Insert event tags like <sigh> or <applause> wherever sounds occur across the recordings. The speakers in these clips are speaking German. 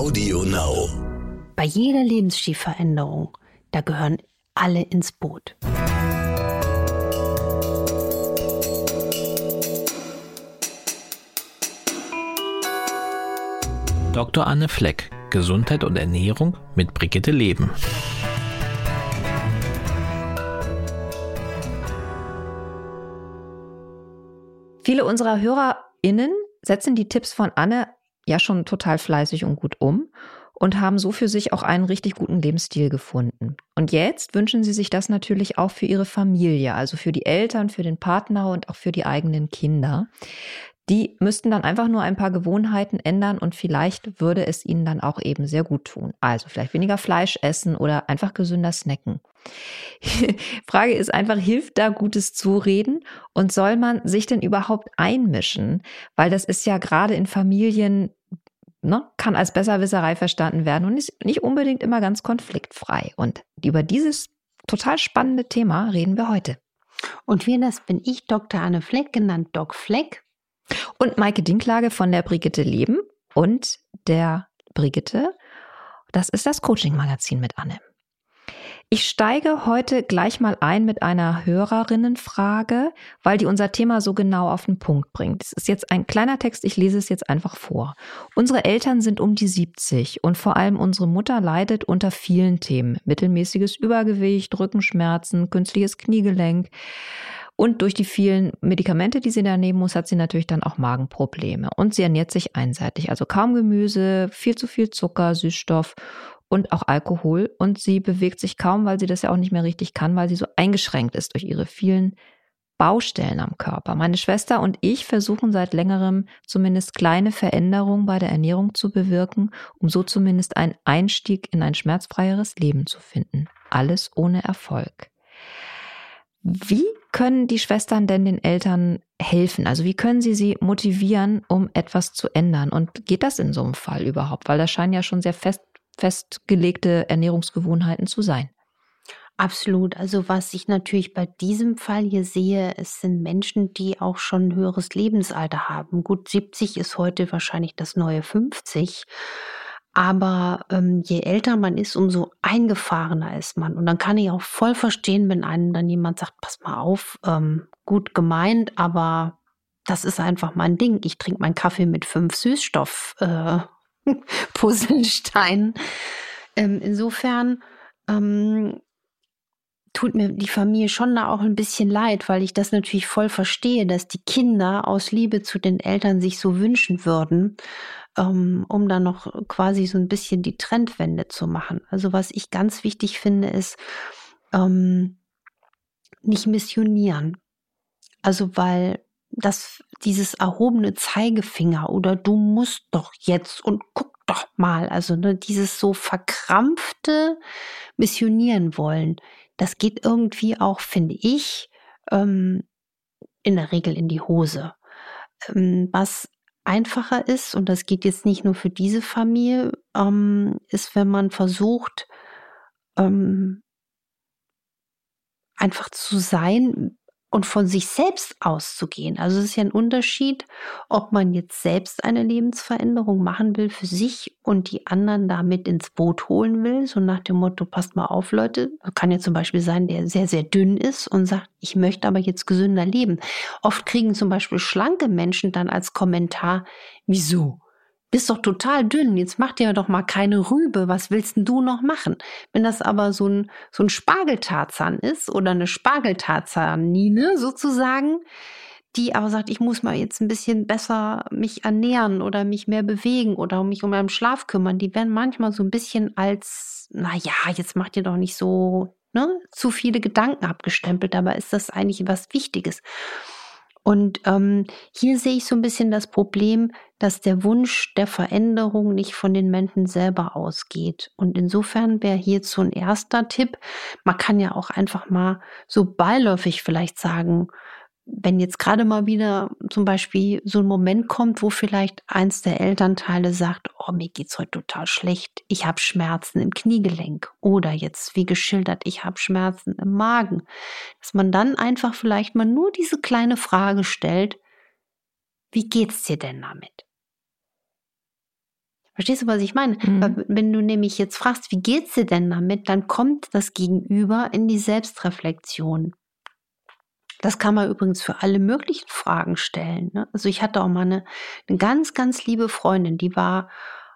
Audio Now. Bei jeder Lebensstilveränderung, da gehören alle ins Boot. Dr. Anne Fleck, Gesundheit und Ernährung mit Brigitte Leben. Viele unserer HörerInnen setzen die Tipps von Anne ja schon total fleißig und gut um und haben so für sich auch einen richtig guten Lebensstil gefunden. Und jetzt wünschen sie sich das natürlich auch für ihre Familie, also für die Eltern, für den Partner und auch für die eigenen Kinder. Die müssten dann einfach nur ein paar Gewohnheiten ändern und vielleicht würde es ihnen dann auch eben sehr gut tun. Also vielleicht weniger Fleisch essen oder einfach gesünder snacken. <laughs> Frage ist einfach, hilft da gutes Zureden und soll man sich denn überhaupt einmischen? Weil das ist ja gerade in Familien ne, kann als Besserwisserei verstanden werden und ist nicht unbedingt immer ganz konfliktfrei. Und über dieses total spannende Thema reden wir heute. Und wir, das bin ich, Dr. Anne Fleck, genannt Doc Fleck. Und Maike Dinklage von der Brigitte Leben und der Brigitte. Das ist das Coaching-Magazin mit Anne. Ich steige heute gleich mal ein mit einer Hörerinnenfrage, weil die unser Thema so genau auf den Punkt bringt. Es ist jetzt ein kleiner Text, ich lese es jetzt einfach vor. Unsere Eltern sind um die 70 und vor allem unsere Mutter leidet unter vielen Themen. Mittelmäßiges Übergewicht, Rückenschmerzen, künstliches Kniegelenk. Und durch die vielen Medikamente, die sie da nehmen muss, hat sie natürlich dann auch Magenprobleme. Und sie ernährt sich einseitig. Also kaum Gemüse, viel zu viel Zucker, Süßstoff und auch Alkohol. Und sie bewegt sich kaum, weil sie das ja auch nicht mehr richtig kann, weil sie so eingeschränkt ist durch ihre vielen Baustellen am Körper. Meine Schwester und ich versuchen seit längerem zumindest kleine Veränderungen bei der Ernährung zu bewirken, um so zumindest einen Einstieg in ein schmerzfreieres Leben zu finden. Alles ohne Erfolg. Wie können die Schwestern denn den Eltern helfen? Also wie können sie sie motivieren, um etwas zu ändern? Und geht das in so einem Fall überhaupt? Weil das scheinen ja schon sehr fest festgelegte Ernährungsgewohnheiten zu sein. Absolut. Also was ich natürlich bei diesem Fall hier sehe, es sind Menschen, die auch schon ein höheres Lebensalter haben. Gut 70 ist heute wahrscheinlich das neue 50. Aber ähm, je älter man ist, umso eingefahrener ist man. Und dann kann ich auch voll verstehen, wenn einem dann jemand sagt, pass mal auf, ähm, gut gemeint, aber das ist einfach mein Ding. Ich trinke meinen Kaffee mit fünf Süßstoff. Äh, <laughs> Puzzlestein. Ähm, insofern ähm, tut mir die Familie schon da auch ein bisschen leid, weil ich das natürlich voll verstehe, dass die Kinder aus Liebe zu den Eltern sich so wünschen würden, ähm, um dann noch quasi so ein bisschen die Trendwende zu machen. Also was ich ganz wichtig finde, ist ähm, nicht missionieren. Also weil das, dieses erhobene Zeigefinger oder du musst doch jetzt und guck doch mal, also ne, dieses so verkrampfte Missionieren wollen, das geht irgendwie auch, finde ich, ähm, in der Regel in die Hose. Ähm, was einfacher ist, und das geht jetzt nicht nur für diese Familie, ähm, ist, wenn man versucht, ähm, einfach zu sein, und von sich selbst auszugehen. Also es ist ja ein Unterschied, ob man jetzt selbst eine Lebensveränderung machen will für sich und die anderen damit ins Boot holen will, so nach dem Motto, passt mal auf, Leute, kann ja zum Beispiel sein, der sehr, sehr dünn ist und sagt, ich möchte aber jetzt gesünder leben. Oft kriegen zum Beispiel schlanke Menschen dann als Kommentar, wieso? Bist doch total dünn, jetzt mach dir doch mal keine Rübe, was willst denn du noch machen? Wenn das aber so ein, so ein Spargeltarzan ist oder eine Spargeltarzanine sozusagen, die aber sagt, ich muss mal jetzt ein bisschen besser mich ernähren oder mich mehr bewegen oder mich um meinen Schlaf kümmern, die werden manchmal so ein bisschen als, na ja, jetzt macht ihr doch nicht so, ne, zu viele Gedanken abgestempelt, aber ist das eigentlich was Wichtiges? Und ähm, hier sehe ich so ein bisschen das Problem, dass der Wunsch der Veränderung nicht von den Menschen selber ausgeht. Und insofern wäre hier so ein erster Tipp, man kann ja auch einfach mal so beiläufig vielleicht sagen, wenn jetzt gerade mal wieder zum Beispiel so ein Moment kommt, wo vielleicht eins der Elternteile sagt, oh, mir geht's heute total schlecht, ich habe Schmerzen im Kniegelenk oder jetzt wie geschildert, ich habe Schmerzen im Magen, dass man dann einfach vielleicht mal nur diese kleine Frage stellt, wie geht's dir denn damit? Verstehst du, was ich meine? Mhm. Wenn du nämlich jetzt fragst, wie geht's dir denn damit, dann kommt das Gegenüber in die Selbstreflexion. Das kann man übrigens für alle möglichen Fragen stellen. Ne? Also ich hatte auch mal eine, eine ganz, ganz liebe Freundin, die war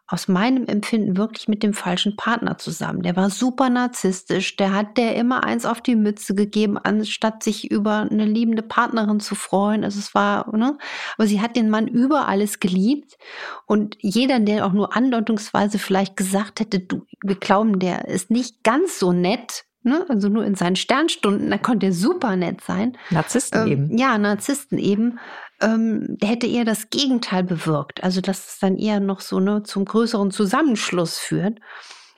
aus meinem Empfinden wirklich mit dem falschen Partner zusammen. Der war super narzisstisch, der hat der immer eins auf die Mütze gegeben, anstatt sich über eine liebende Partnerin zu freuen. Also es war, ne? Aber sie hat den Mann über alles geliebt. Und jeder, der auch nur andeutungsweise vielleicht gesagt hätte, du, wir glauben, der ist nicht ganz so nett, Ne? Also nur in seinen Sternstunden, da konnte er super nett sein. Narzissten ähm, eben. Ja, Narzissten eben ähm, der hätte eher das Gegenteil bewirkt. Also dass es dann eher noch so ne, zum größeren Zusammenschluss führt.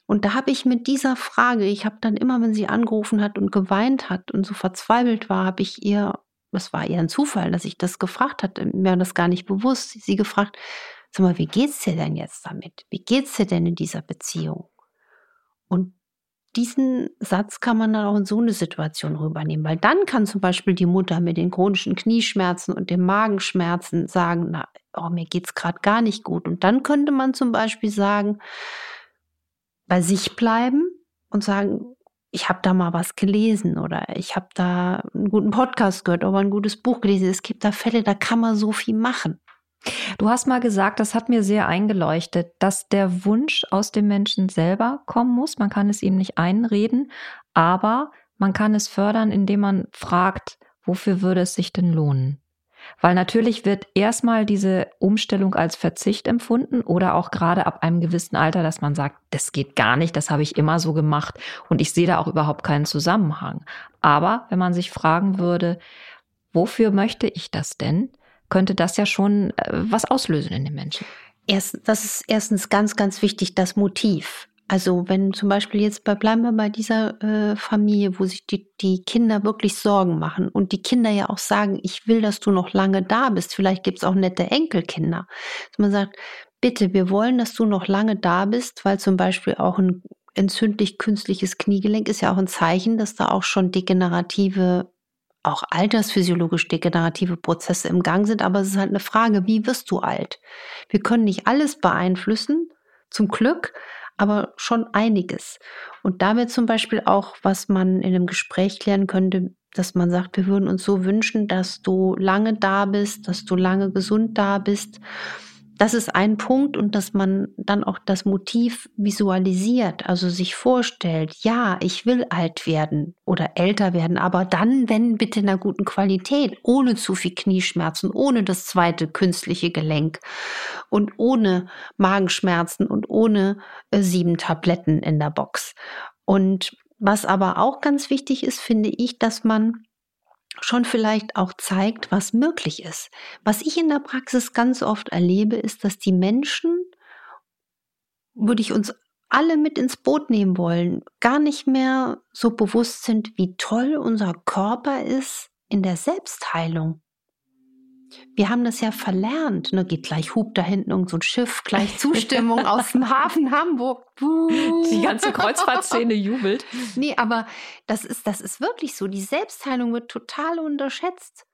Und da habe ich mit dieser Frage, ich habe dann immer, wenn sie angerufen hat und geweint hat und so verzweifelt war, habe ich ihr, das war eher ein Zufall, dass ich das gefragt hatte, mir war das gar nicht bewusst, sie gefragt, sag mal, wie geht's dir denn jetzt damit? Wie geht's dir denn in dieser Beziehung? Und diesen Satz kann man dann auch in so eine Situation rübernehmen, weil dann kann zum Beispiel die Mutter mit den chronischen Knieschmerzen und den Magenschmerzen sagen, na, oh, mir geht's gerade gar nicht gut. Und dann könnte man zum Beispiel sagen, bei sich bleiben und sagen, ich habe da mal was gelesen oder ich habe da einen guten Podcast gehört oder ein gutes Buch gelesen. Es gibt da Fälle, da kann man so viel machen. Du hast mal gesagt, das hat mir sehr eingeleuchtet, dass der Wunsch aus dem Menschen selber kommen muss. Man kann es ihm nicht einreden, aber man kann es fördern, indem man fragt, wofür würde es sich denn lohnen? Weil natürlich wird erstmal diese Umstellung als Verzicht empfunden oder auch gerade ab einem gewissen Alter, dass man sagt, das geht gar nicht, das habe ich immer so gemacht und ich sehe da auch überhaupt keinen Zusammenhang. Aber wenn man sich fragen würde, wofür möchte ich das denn? Könnte das ja schon äh, was auslösen in den Menschen. Erst, das ist erstens ganz, ganz wichtig, das Motiv. Also wenn zum Beispiel jetzt bei, bleiben wir bei dieser äh, Familie, wo sich die, die Kinder wirklich Sorgen machen und die Kinder ja auch sagen, ich will, dass du noch lange da bist. Vielleicht gibt es auch nette Enkelkinder. Dass man sagt, bitte, wir wollen, dass du noch lange da bist, weil zum Beispiel auch ein entzündlich künstliches Kniegelenk ist ja auch ein Zeichen, dass da auch schon degenerative auch altersphysiologisch degenerative Prozesse im Gang sind, aber es ist halt eine Frage, wie wirst du alt? Wir können nicht alles beeinflussen, zum Glück, aber schon einiges. Und da wäre zum Beispiel auch, was man in einem Gespräch klären könnte, dass man sagt, wir würden uns so wünschen, dass du lange da bist, dass du lange gesund da bist das ist ein Punkt und dass man dann auch das Motiv visualisiert, also sich vorstellt, ja, ich will alt werden oder älter werden, aber dann, wenn bitte in einer guten Qualität, ohne zu viel Knieschmerzen, ohne das zweite künstliche Gelenk und ohne Magenschmerzen und ohne äh, sieben Tabletten in der Box. Und was aber auch ganz wichtig ist, finde ich, dass man schon vielleicht auch zeigt, was möglich ist. Was ich in der Praxis ganz oft erlebe, ist, dass die Menschen, würde ich uns alle mit ins Boot nehmen wollen, gar nicht mehr so bewusst sind, wie toll unser Körper ist in der Selbstheilung. Wir haben das ja verlernt. Ne? Geht gleich Hub da hinten irgend so ein Schiff, gleich Zustimmung <laughs> aus dem Hafen Hamburg. Die ganze Kreuzfahrtszene jubelt. Nee, aber das ist, das ist wirklich so. Die Selbstheilung wird total unterschätzt.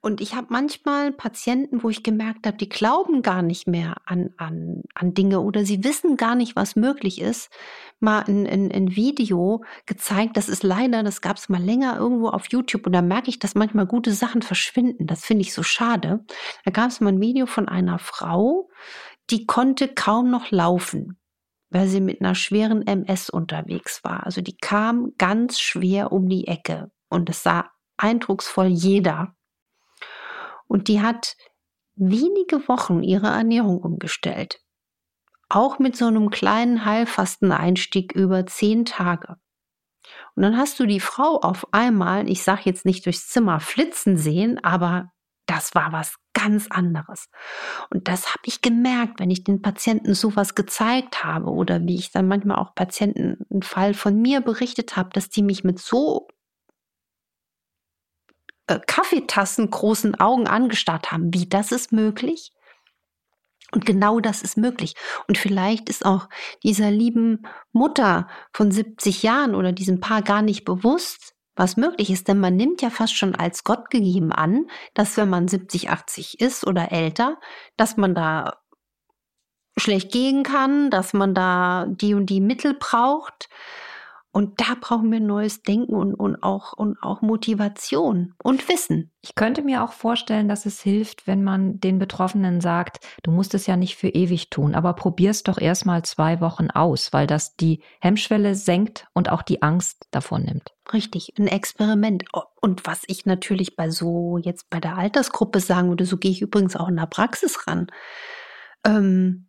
Und ich habe manchmal Patienten, wo ich gemerkt habe, die glauben gar nicht mehr an, an, an Dinge oder sie wissen gar nicht, was möglich ist. Mal ein, ein, ein Video gezeigt, das ist leider, das gab es mal länger irgendwo auf YouTube und da merke ich, dass manchmal gute Sachen verschwinden. Das finde ich so schade. Da gab es mal ein Video von einer Frau, die konnte kaum noch laufen weil sie mit einer schweren MS unterwegs war. Also die kam ganz schwer um die Ecke und es sah eindrucksvoll jeder und die hat wenige Wochen ihre Ernährung umgestellt. Auch mit so einem kleinen Heilfasteneinstieg über zehn Tage. Und dann hast du die Frau auf einmal, ich sage jetzt nicht durchs Zimmer flitzen sehen, aber das war was ganz anderes. Und das habe ich gemerkt, wenn ich den Patienten sowas gezeigt habe oder wie ich dann manchmal auch Patienten einen Fall von mir berichtet habe, dass die mich mit so äh, Kaffeetassen großen Augen angestarrt haben. Wie das ist möglich? Und genau das ist möglich. Und vielleicht ist auch dieser lieben Mutter von 70 Jahren oder diesem Paar gar nicht bewusst, was möglich ist. Denn man nimmt ja fast schon als Gott gegeben an, dass wenn man 70, 80 ist oder älter, dass man da schlecht gehen kann, dass man da die und die Mittel braucht. Und da brauchen wir neues Denken und, und, auch, und auch Motivation und Wissen. Ich könnte mir auch vorstellen, dass es hilft, wenn man den Betroffenen sagt, du musst es ja nicht für ewig tun, aber probier es doch erst mal zwei Wochen aus, weil das die Hemmschwelle senkt und auch die Angst davon nimmt. Richtig, ein Experiment. Und was ich natürlich bei so jetzt bei der Altersgruppe sagen würde, so gehe ich übrigens auch in der Praxis ran. Ähm,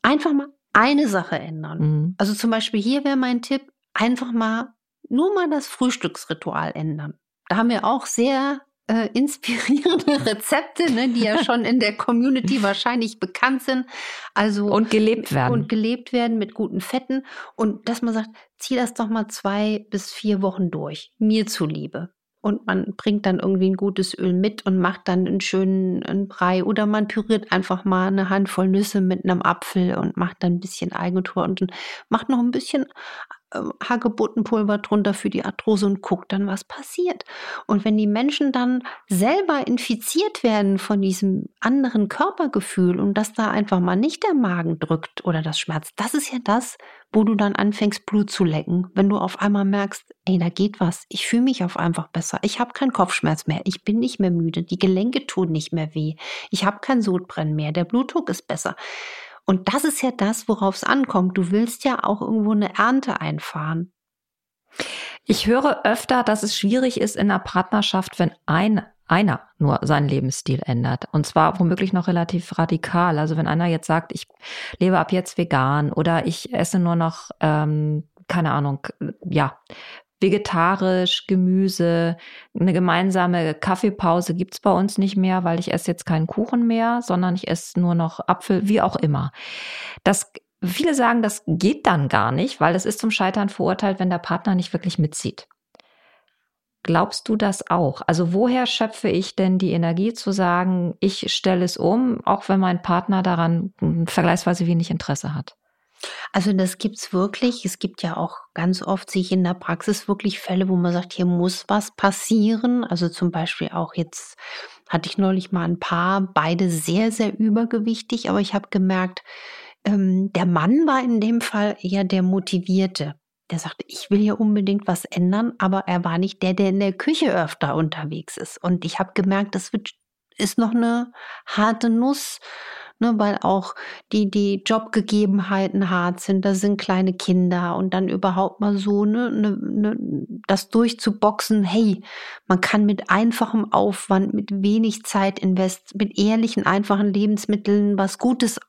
einfach mal eine Sache ändern. Mhm. Also zum Beispiel hier wäre mein Tipp, einfach mal nur mal das Frühstücksritual ändern. Da haben wir auch sehr äh, inspirierende <laughs> Rezepte, ne, die ja schon in der Community wahrscheinlich bekannt sind. Also und gelebt werden und gelebt werden mit guten Fetten und dass man sagt, zieh das doch mal zwei bis vier Wochen durch, mir zuliebe. Und man bringt dann irgendwie ein gutes Öl mit und macht dann einen schönen einen Brei. Oder man püriert einfach mal eine Handvoll Nüsse mit einem Apfel und macht dann ein bisschen Eigentor und macht noch ein bisschen Hagebuttenpulver drunter für die Arthrose und guckt dann, was passiert. Und wenn die Menschen dann selber infiziert werden von diesem anderen Körpergefühl und dass da einfach mal nicht der Magen drückt oder das Schmerz, das ist ja das, wo du dann anfängst, Blut zu lecken. Wenn du auf einmal merkst, ey, da geht was, ich fühle mich auf einfach besser, ich habe keinen Kopfschmerz mehr, ich bin nicht mehr müde, die Gelenke tun nicht mehr weh, ich habe kein Sodbrennen mehr, der Blutdruck ist besser. Und das ist ja das, worauf es ankommt. Du willst ja auch irgendwo eine Ernte einfahren. Ich höre öfter, dass es schwierig ist in einer Partnerschaft, wenn ein, einer nur seinen Lebensstil ändert. Und zwar womöglich noch relativ radikal. Also wenn einer jetzt sagt, ich lebe ab jetzt vegan oder ich esse nur noch, ähm, keine Ahnung, ja, vegetarisch, Gemüse, eine gemeinsame Kaffeepause gibt's bei uns nicht mehr, weil ich esse jetzt keinen Kuchen mehr, sondern ich esse nur noch Apfel, wie auch immer. Das Viele sagen, das geht dann gar nicht, weil es ist zum Scheitern verurteilt, wenn der Partner nicht wirklich mitzieht. Glaubst du das auch? Also woher schöpfe ich denn die Energie zu sagen, ich stelle es um, auch wenn mein Partner daran vergleichsweise wenig Interesse hat? Also das gibt's wirklich. Es gibt ja auch ganz oft sich in der Praxis wirklich Fälle, wo man sagt, hier muss was passieren. Also zum Beispiel auch jetzt hatte ich neulich mal ein paar, beide sehr, sehr übergewichtig, aber ich habe gemerkt, ähm, der Mann war in dem Fall eher der Motivierte. Der sagte, ich will hier unbedingt was ändern, aber er war nicht der, der in der Küche öfter unterwegs ist. Und ich habe gemerkt, das wird, ist noch eine harte Nuss ne, weil auch die, die Jobgegebenheiten hart sind, da sind kleine Kinder und dann überhaupt mal so, ne, ne, ne, das durchzuboxen, hey, man kann mit einfachem Aufwand, mit wenig Zeit invest, mit ehrlichen, einfachen Lebensmitteln was Gutes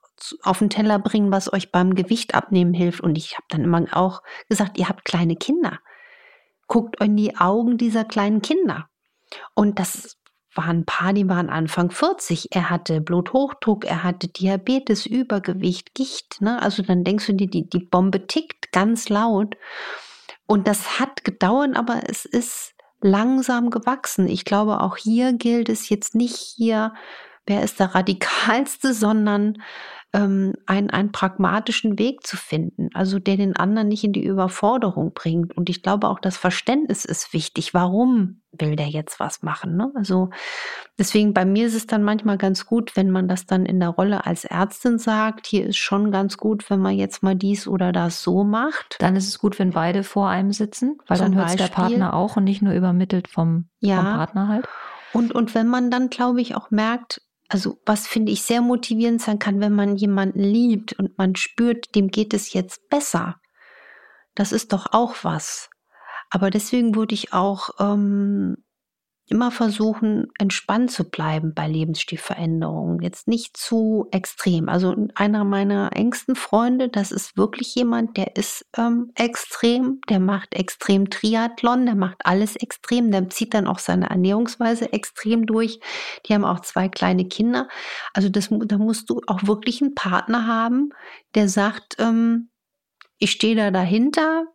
auf den Teller bringen, was euch beim Gewicht abnehmen hilft. Und ich habe dann immer auch gesagt, ihr habt kleine Kinder. Guckt in die Augen dieser kleinen Kinder. Und das waren ein paar, die waren Anfang 40. Er hatte Bluthochdruck, er hatte Diabetes, Übergewicht, Gicht. Ne? Also dann denkst du dir, die, die Bombe tickt ganz laut. Und das hat gedauert, aber es ist langsam gewachsen. Ich glaube, auch hier gilt es jetzt nicht hier, wer ist der radikalste, <laughs> sondern ähm, einen, einen pragmatischen Weg zu finden, also der den anderen nicht in die Überforderung bringt. Und ich glaube auch das Verständnis ist wichtig. Warum will der jetzt was machen? Ne? Also deswegen bei mir ist es dann manchmal ganz gut, wenn man das dann in der Rolle als Ärztin sagt. Hier ist schon ganz gut, wenn man jetzt mal dies oder das so macht. Dann ist es gut, wenn beide vor einem sitzen, weil Zum dann hört der Partner auch und nicht nur übermittelt vom, ja. vom Partner halt. Und, und wenn man dann, glaube ich, auch merkt, also was finde ich sehr motivierend sein kann, wenn man jemanden liebt und man spürt, dem geht es jetzt besser. Das ist doch auch was. Aber deswegen würde ich auch ähm, immer versuchen, entspannt zu bleiben bei Lebensstilveränderungen. Jetzt nicht zu extrem. Also einer meiner engsten Freunde, das ist wirklich jemand, der ist ähm, extrem, der macht extrem Triathlon, der macht alles extrem, der zieht dann auch seine Ernährungsweise extrem durch. Die haben auch zwei kleine Kinder. Also das, da musst du auch wirklich einen Partner haben, der sagt, ähm, ich stehe da dahinter,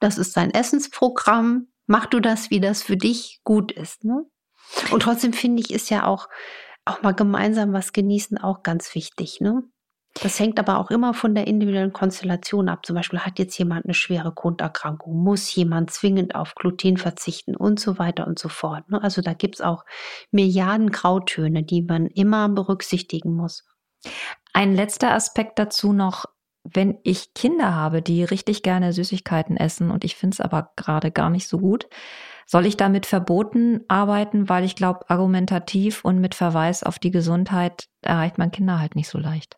das ist sein Essensprogramm, mach du das, wie das für dich gut ist. Ne? Und trotzdem finde ich, ist ja auch, auch mal gemeinsam was genießen auch ganz wichtig. Ne? Das hängt aber auch immer von der individuellen Konstellation ab. Zum Beispiel hat jetzt jemand eine schwere Grunderkrankung, muss jemand zwingend auf Gluten verzichten und so weiter und so fort. Ne? Also da gibt es auch Milliarden Grautöne, die man immer berücksichtigen muss. Ein letzter Aspekt dazu noch, wenn ich Kinder habe, die richtig gerne Süßigkeiten essen und ich finde es aber gerade gar nicht so gut, soll ich damit verboten arbeiten, weil ich glaube, argumentativ und mit Verweis auf die Gesundheit erreicht man Kinder halt nicht so leicht.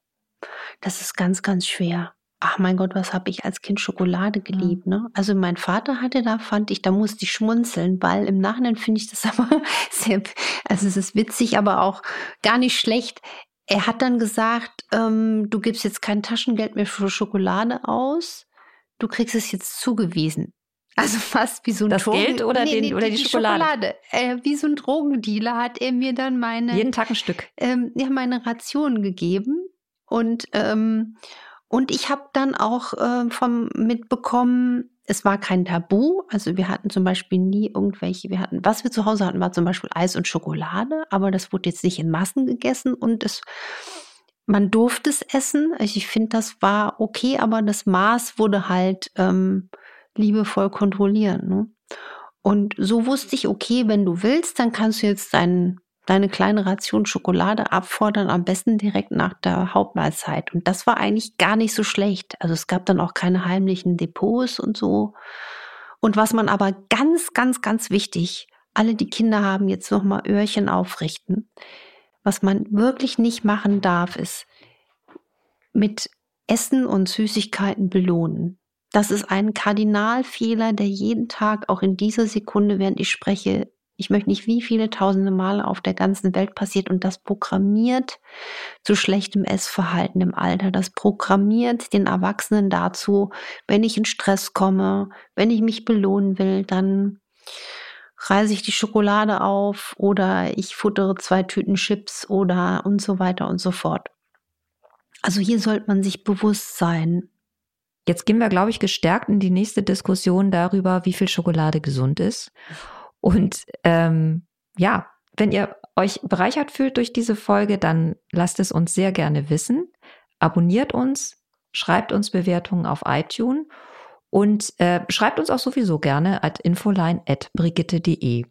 Das ist ganz, ganz schwer. Ach mein Gott, was habe ich als Kind Schokolade geliebt, ne? Also mein Vater hatte da, fand ich, da musste ich schmunzeln, weil im Nachhinein finde ich das <laughs> aber sehr, also es ist witzig, aber auch gar nicht schlecht. Er hat dann gesagt, ähm, du gibst jetzt kein Taschengeld mehr für Schokolade aus, du kriegst es jetzt zugewiesen. <laughs> Also fast wie so ein Das Drogen Geld oder, nee, den, nee, oder die, Schokolade? Äh, wie so ein Drogendealer hat er mir dann meine, Jeden Tag ein Stück. ähm, ja, meine Ration gegeben. Und, ähm, und ich habe dann auch äh, vom mitbekommen, es war kein Tabu. Also wir hatten zum Beispiel nie irgendwelche, wir hatten, was wir zu Hause hatten, war zum Beispiel Eis und Schokolade, aber das wurde jetzt nicht in Massen gegessen und es, man durfte es essen. Also ich finde, das war okay, aber das Maß wurde halt ähm, liebevoll kontrolliert. Ne? Und so wusste ich, okay, wenn du willst, dann kannst du jetzt deinen deine kleine Ration Schokolade abfordern, am besten direkt nach der Hauptmahlzeit. Und das war eigentlich gar nicht so schlecht. Also es gab dann auch keine heimlichen Depots und so. Und was man aber ganz, ganz, ganz wichtig, alle die Kinder haben jetzt nochmal Öhrchen aufrichten. Was man wirklich nicht machen darf, ist mit Essen und Süßigkeiten belohnen. Das ist ein Kardinalfehler, der jeden Tag, auch in dieser Sekunde, während ich spreche, ich möchte nicht wie viele tausende Male auf der ganzen Welt passiert und das programmiert zu schlechtem Essverhalten im Alter. Das programmiert den Erwachsenen dazu, wenn ich in Stress komme, wenn ich mich belohnen will, dann reiße ich die Schokolade auf oder ich futtere zwei Tüten Chips oder und so weiter und so fort. Also hier sollte man sich bewusst sein. Jetzt gehen wir, glaube ich, gestärkt in die nächste Diskussion darüber, wie viel Schokolade gesund ist. Und ähm, ja, wenn ihr euch bereichert fühlt durch diese Folge, dann lasst es uns sehr gerne wissen. Abonniert uns, schreibt uns Bewertungen auf iTunes und äh, schreibt uns auch sowieso gerne at infoline.brigitte.de.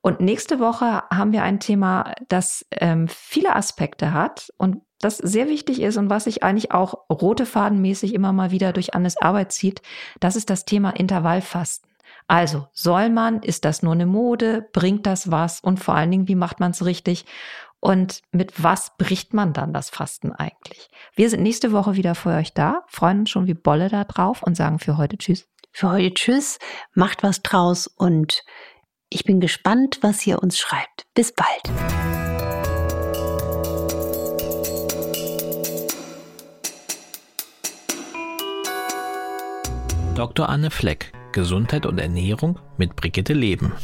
Und nächste Woche haben wir ein Thema, das ähm, viele Aspekte hat und das sehr wichtig ist und was sich eigentlich auch rote Fadenmäßig immer mal wieder durch Annes Arbeit zieht. Das ist das Thema Intervallfasten. Also soll man, ist das nur eine Mode, bringt das was und vor allen Dingen, wie macht man es richtig und mit was bricht man dann das Fasten eigentlich? Wir sind nächste Woche wieder für euch da, freuen uns schon wie Bolle da drauf und sagen für heute Tschüss. Für heute Tschüss, macht was draus und ich bin gespannt, was ihr uns schreibt. Bis bald. Dr. Anne Fleck, Gesundheit und Ernährung mit Brigitte Leben.